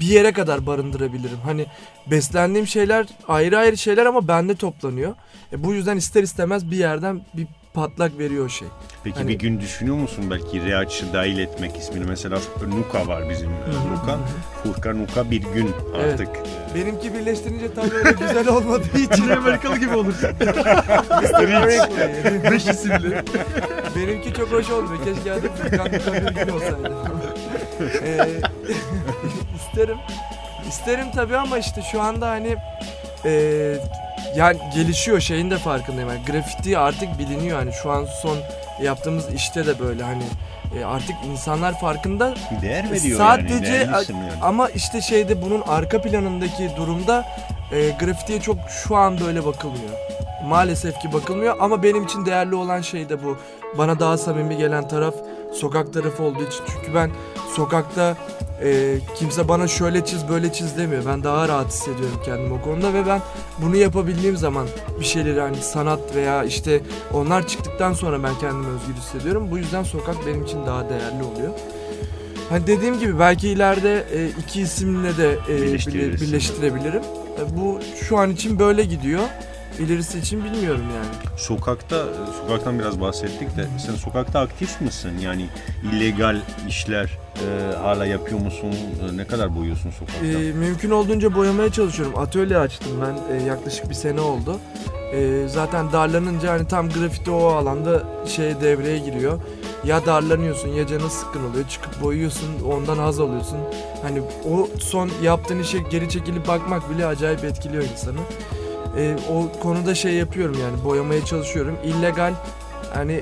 bir yere kadar barındırabilirim. Hani beslendiğim şeyler ayrı ayrı şeyler ama bende toplanıyor. E, bu yüzden ister istemez bir yerden bir patlak veriyor o şey. Peki Hani- bir gün düşünüyor musun belki Reaç'ı dahil etmek ismini? Mesela Nuka var bizim. e, Nuka. Furkan Nuka bir gün Evet. artık. e, Benimki birleştirince tam öyle güzel olmadığı için Amerikalı gibi olur. Beş isimli. Benimki çok hoş olmuyor. Keşke adı Furkan Furkan bir gün olsaydı. ee, isterim. İsterim tabii ama işte şu anda hani ee, yani gelişiyor şeyin de farkındayım. Yani grafiti artık biliniyor hani şu an son yaptığımız işte de böyle hani e, artık insanlar farkında Değer veriyor Sadece- yani. yani. ama işte şeyde bunun arka planındaki durumda e, grafitiye çok şu an böyle bakılmıyor. Maalesef ki bakılmıyor ama benim için değerli olan şey de bu. Bana daha samimi gelen taraf sokak tarafı olduğu için. Çünkü ben sokakta e, kimse bana şöyle çiz böyle çiz demiyor. Ben daha rahat hissediyorum kendimi o konuda ve ben bunu yapabildiğim zaman bir şeyleri hani sanat veya işte onlar çıktıktan sonra ben kendimi özgür hissediyorum. Bu yüzden sokak benim için daha değerli oluyor. Hani dediğim gibi belki ileride e, iki isimle de e, birleştirebilirim. E, bu şu an için böyle gidiyor. İlerisi için bilmiyorum yani. Sokakta, sokaktan biraz bahsettik de sen sokakta aktif misin? Yani illegal işler e, hala yapıyor musun? E, ne kadar boyuyorsun sokakta? E, mümkün olduğunca boyamaya çalışıyorum. Atölye açtım ben e, yaklaşık bir sene oldu. E, zaten darlanınca hani tam grafiti o alanda şey devreye giriyor. Ya darlanıyorsun ya canın sıkkın oluyor. Çıkıp boyuyorsun ondan haz alıyorsun. Hani o son yaptığın işe geri çekilip bakmak bile acayip etkiliyor insanı. E, o konuda şey yapıyorum yani boyamaya çalışıyorum. İllegal hani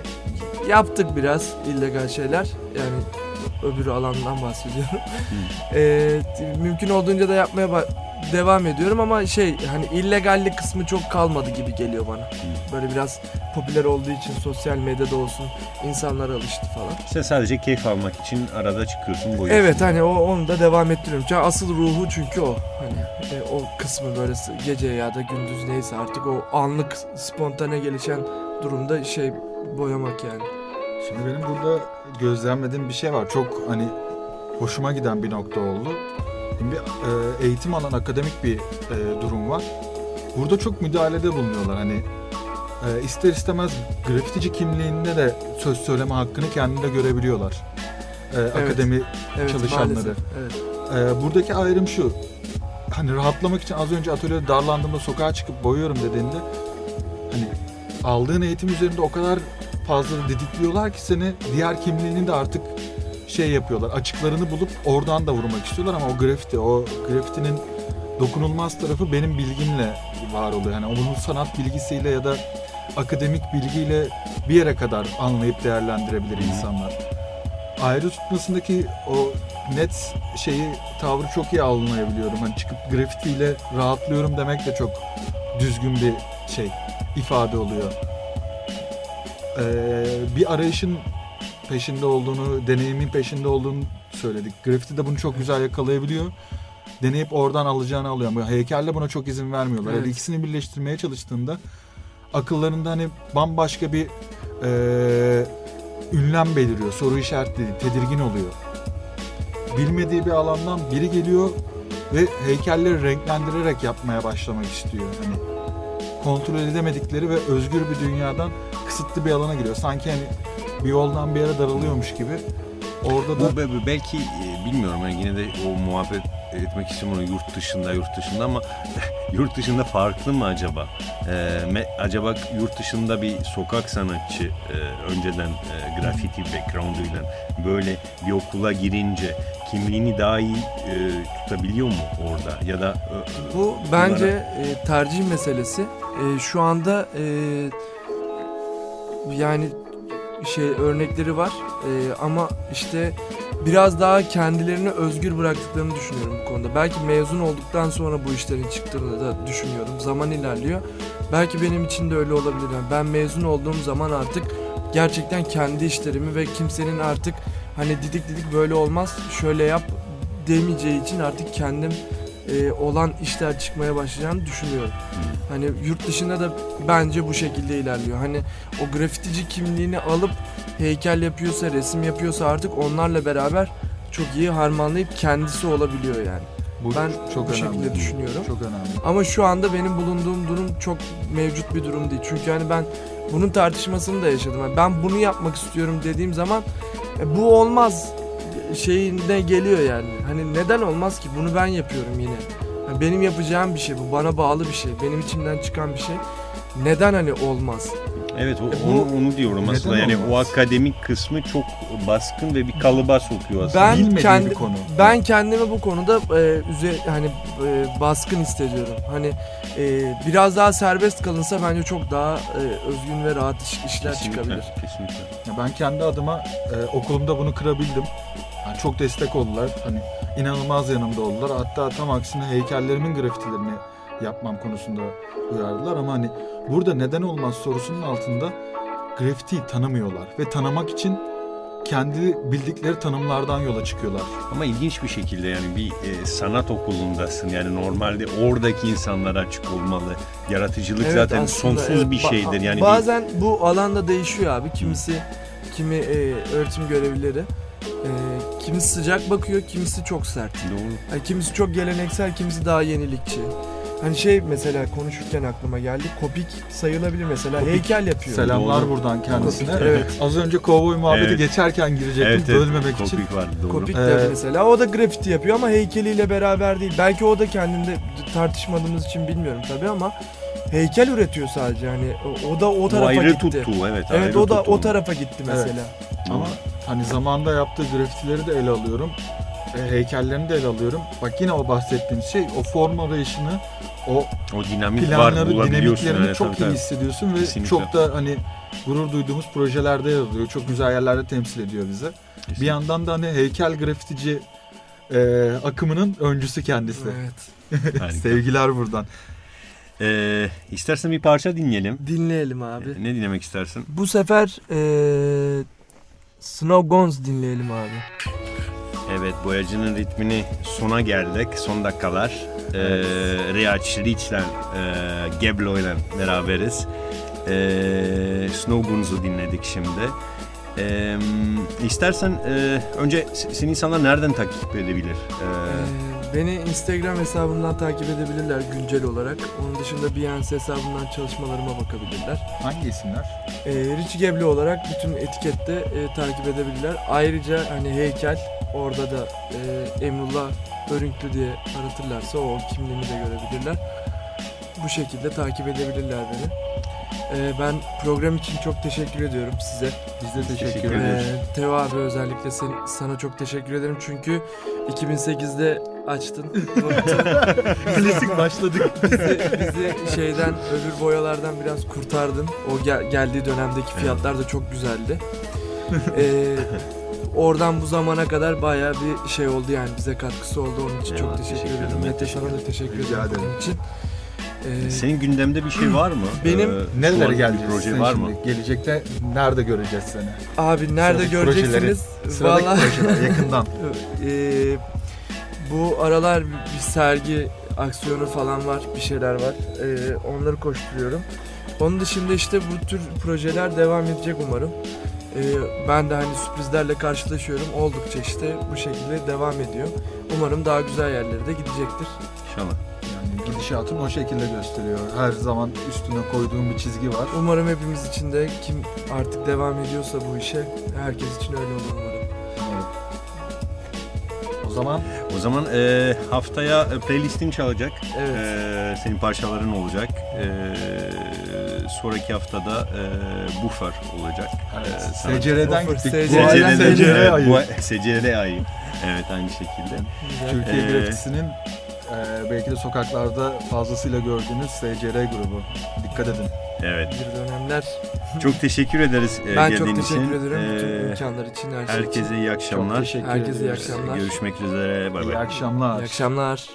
yaptık biraz illegal şeyler. Yani öbür alandan bahsediyorum. Ee, mümkün olduğunca da yapmaya devam ediyorum ama şey hani illegallik kısmı çok kalmadı gibi geliyor bana. Böyle biraz popüler olduğu için sosyal medyada olsun insanlar alıştı falan. Sen sadece keyif almak için arada çıkıyorsun boyuyorsun. Evet hani o onu da devam ettiriyorum. Çünkü asıl ruhu çünkü o. Hani e, o kısmı böyle gece ya da gündüz neyse artık o anlık spontane gelişen durumda şey boyamak yani. Şimdi benim burada gözlemlediğim bir şey var. Çok hani hoşuma giden bir nokta oldu. Şimdi e, eğitim alan akademik bir e, durum var. Burada çok müdahalede bulunuyorlar. Hani e, ister istemez grafitici kimliğinde de söz söyleme hakkını kendinde görebiliyorlar. E, Akademi Evet Çalışanları. maalesef. Evet. Ee, buradaki ayrım şu. Hani rahatlamak için az önce atölyede darlandığımda sokağa çıkıp boyuyorum dediğinde hani aldığın eğitim üzerinde o kadar fazla didikliyorlar ki seni diğer kimliğini de artık şey yapıyorlar. Açıklarını bulup oradan da vurmak istiyorlar ama o grafiti, o grafitinin dokunulmaz tarafı benim bilgimle var oluyor. Yani onun sanat bilgisiyle ya da akademik bilgiyle bir yere kadar anlayıp değerlendirebilir insanlar. Ayrı tutmasındaki o net şeyi tavrı çok iyi anlayabiliyorum. Hani çıkıp grafitiyle rahatlıyorum demek de çok düzgün bir şey ifade oluyor. Ee, bir arayışın peşinde olduğunu, deneyimin peşinde olduğunu söyledik. Grafiti de bunu çok güzel yakalayabiliyor. Deneyip oradan alacağını alıyor. Ama heykelle buna çok izin vermiyorlar. Evet. Yani ikisini birleştirmeye çalıştığında akıllarında hani bambaşka bir eee ünlem beliriyor. Soru işaretli, tedirgin oluyor. Bilmediği bir alandan biri geliyor ve heykelleri renklendirerek yapmaya başlamak istiyor. Hani kontrol edemedikleri ve özgür bir dünyadan kısıtlı bir alana giriyor. Sanki hani bir yoldan bir yere daralıyormuş gibi. Orada da Bu be- belki e, bilmiyorum yani yine de o muhabbet etmek istemiyorum yurt dışında yurt dışında ama yurt dışında farklı mı acaba? Ee, me- acaba yurt dışında bir sokak sanatçı e, önceden e, grafiti background'uyla böyle bir okula girince kimliğini daha iyi e, tutabiliyor mu orada ya da e, Bu bence e, tercih meselesi. E, şu anda e, yani şey örnekleri var E, ama işte biraz daha kendilerini özgür bıraktıklarını düşünüyorum bu konuda. Belki mezun olduktan sonra bu işlerin çıktığını da düşünüyorum. Zaman ilerliyor. Belki benim için de öyle olabilir. Yani ben mezun olduğum zaman artık gerçekten kendi işlerimi ve kimsenin artık hani didik didik böyle olmaz şöyle yap demeyeceği için artık kendim e, olan işler çıkmaya başlayacağını düşünüyorum. Hani yurt dışında da bence bu şekilde ilerliyor. Hani o grafitici kimliğini alıp heykel yapıyorsa, resim yapıyorsa artık onlarla beraber çok iyi harmanlayıp kendisi olabiliyor yani. bu Ben çok bu önemli. şekilde düşünüyorum. Çok önemli. Ama şu anda benim bulunduğum durum çok mevcut bir durum değil. Çünkü hani ben bunun tartışmasını da yaşadım. Yani ben bunu yapmak istiyorum dediğim zaman e, bu olmaz şeyinde geliyor yani. Hani neden olmaz ki? Bunu ben yapıyorum yine. Yani benim yapacağım bir şey bu. Bana bağlı bir şey. Benim içimden çıkan bir şey. Neden hani olmaz? Evet o, E bu onu, onu diyorum aslında yani o olmaz? akademik kısmı çok baskın ve bir kalıba sokuyor aslında. Ben Bilmediği kendi bir konu. ben kendimi bu konuda e, üze, hani e, baskın hissediyorum. Hani e, biraz daha serbest kalınsa bence çok daha e, özgün ve rahat iş- işler Kesinlikle, çıkabilir. Kesinlikle. Ya ben kendi adıma e, okulumda bunu kırabildim. Yani çok destek oldular. Hani inanılmaz yanımda oldular. Hatta tam aksine heykellerimin grafitilerini yapmam konusunda uyardılar ama hani burada neden olmaz sorusunun altında grafitiyi tanımıyorlar ve tanımak için kendi bildikleri tanımlardan yola çıkıyorlar. Ama ilginç bir şekilde yani bir e, sanat okulundasın. Yani normalde oradaki insanlara açık olmalı. Yaratıcılık Evet, zaten aslında sonsuz evet. bir şeydir. Yani bir- bazen bu alanda değişiyor abi. Kimisi kimi e, öğretim görevlileri e, kimisi sıcak bakıyor, kimisi çok sert. Doğru. Yani kimisi çok geleneksel, kimisi daha yenilikçi. Hani şey mesela konuşurken aklıma geldi. Kopik sayılabilir mesela. Kopik. Heykel yapıyor. Selamlar Doğru. buradan kendisine. Kopik, evet. Az önce kovboy muhabbeti Evet. geçerken girecektim Evet, evet. bölmemek için. Kopik var doğru. Kopik de Ee, mesela o da grafiti yapıyor ama heykeliyle beraber değil. Belki o da kendinde tartışmadığımız için bilmiyorum tabii ama heykel üretiyor sadece yani o, o da o tarafa ayrı gitti. tuttu evet. Evet ayrı o da tuttu o tarafa gitti Evet. mesela. Ama hani zamanda yaptığı grafitileri de ele alıyorum. E, heykellerini de ele alıyorum. Bak yine o bahsettiğimiz şey o form arayışını, o o dinamik var planları, bulabiliyorsun. dinamiklerini evet, çok tabii, iyi tabii. hissediyorsun ve Kesinlikle. çok da hani gurur duyduğumuz projelerde yer alıyor. Çok güzel yerlerde temsil ediyor bize. Bir Kesinlikle. yandan da hani heykel grafitici e, akımının öncüsü kendisi. Evet. Sevgiler buradan. Ee, istersen bir parça dinleyelim. Dinleyelim abi. Ne dinlemek istersin? Bu sefer eee Snow Gons dinleyelim abi. Evet boyacının ritmini sona geldik. Son dakikalar. Ee, Riyaç Riç'le e, Geblo'yla beraberiz. Ee, Snow Guns'u dinledik şimdi. Ee, istersen e, önce seni insanlar nereden takip edebilir? Ee, Eee, beni Instagram hesabımdan takip edebilirler güncel olarak. Onun dışında Behance hesabından çalışmalarıma bakabilirler. Hangi isimler? Eee Rich Gebli olarak bütün etikette eee, takip edebilirler. Ayrıca hani heykel orada da eee, Emrullah Örüntü diye aratırlarsa o kimliğimi de görebilirler. Bu şekilde takip edebilirler beni. Ee, ben program için çok teşekkür ediyorum size. Biz de teşekkür, Teşekkür ederiz. Ee, Teo abi özellikle sen, sana çok teşekkür ederim çünkü 2008'de açtın. Klasik başladık. bizi, bizi şeyden öbür boyalardan biraz kurtardın. O gel- geldiği dönemdeki fiyatlar da çok güzeldi. Ee, oradan bu zamana kadar bayağı bir şey oldu yani bize katkısı oldu onun için Eyvallah, çok teşekkür, teşekkür ederim. Mete sana da teşekkür Rica ederim ederim. bunun için. Ee, Senin gündemde bir şey var mı? Benim- Ee, Nerelere geleceğiz? proje var şimdi? mı? Gelecekte nerede göreceğiz seni? abi nerede Sıradaki göreceksiniz? Sıradaki Vallahi projeler yakından. Ee, bu aralar bir sergi aksiyonu falan var, bir şeyler var. Ee, onları koşturuyorum. Onun dışında işte bu tür projeler devam edecek umarım. Ee, ben de hani sürprizlerle karşılaşıyorum. Oldukça işte bu şekilde devam ediyor. Umarım daha güzel yerlere de gidecektir. İnşallah. Gidişatını o şekilde gösteriyor. Her zaman üstüne koyduğum bir çizgi var. Umarım hepimiz için de kim artık devam ediyorsa bu işe herkes için öyle olur umarım. Evet. O zaman O zaman e, haftaya e, playlistin çalacak. Evet. E, senin parçaların olacak. E, sonraki haftada e, Buffer olacak. evet, E, Offer, gittik. Evet, ayı. SCR ayı. Evet aynı şekilde. Türkiye Ee, grafitisinin e, belki de sokaklarda fazlasıyla gördüğünüz SCR grubu. Dikkat edin. Evet. Bir dönemler. Çok teşekkür ederiz e, Ben geldiğin çok teşekkür için. ederim bütün E, imkanlar için, her şey için. herkese iyi Çok akşamlar. teşekkür Herkese iyi ediyoruz. akşamlar. Görüşmek üzere. Bay İyi bay. akşamlar. İyi akşamlar.